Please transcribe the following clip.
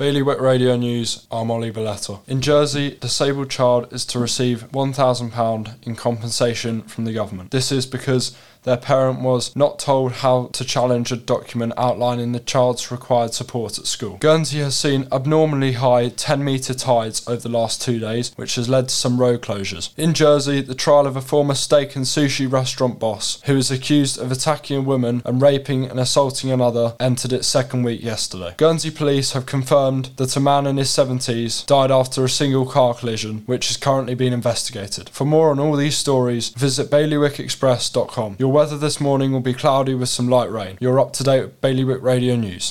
Bailiwick Radio News, I'm Ollie Valletta. In Jersey, disabled child is to receive £1,000 in compensation from the government. This is because their parent was not told how to challenge a document outlining the child's required support at school. Guernsey has seen abnormally high 10 metre tides over the last two days, which has led to some road closures. In Jersey, the trial of a former steak and sushi restaurant boss who is accused of attacking a woman and raping and assaulting another entered its second week yesterday. Guernsey police have confirmed that a man in his 70s died after a single car collision, which is currently being investigated. For more on all these stories, visit bailiwickexpress.com. Your weather this morning will be cloudy with some light rain. You're up to date with Bailiwick Radio News.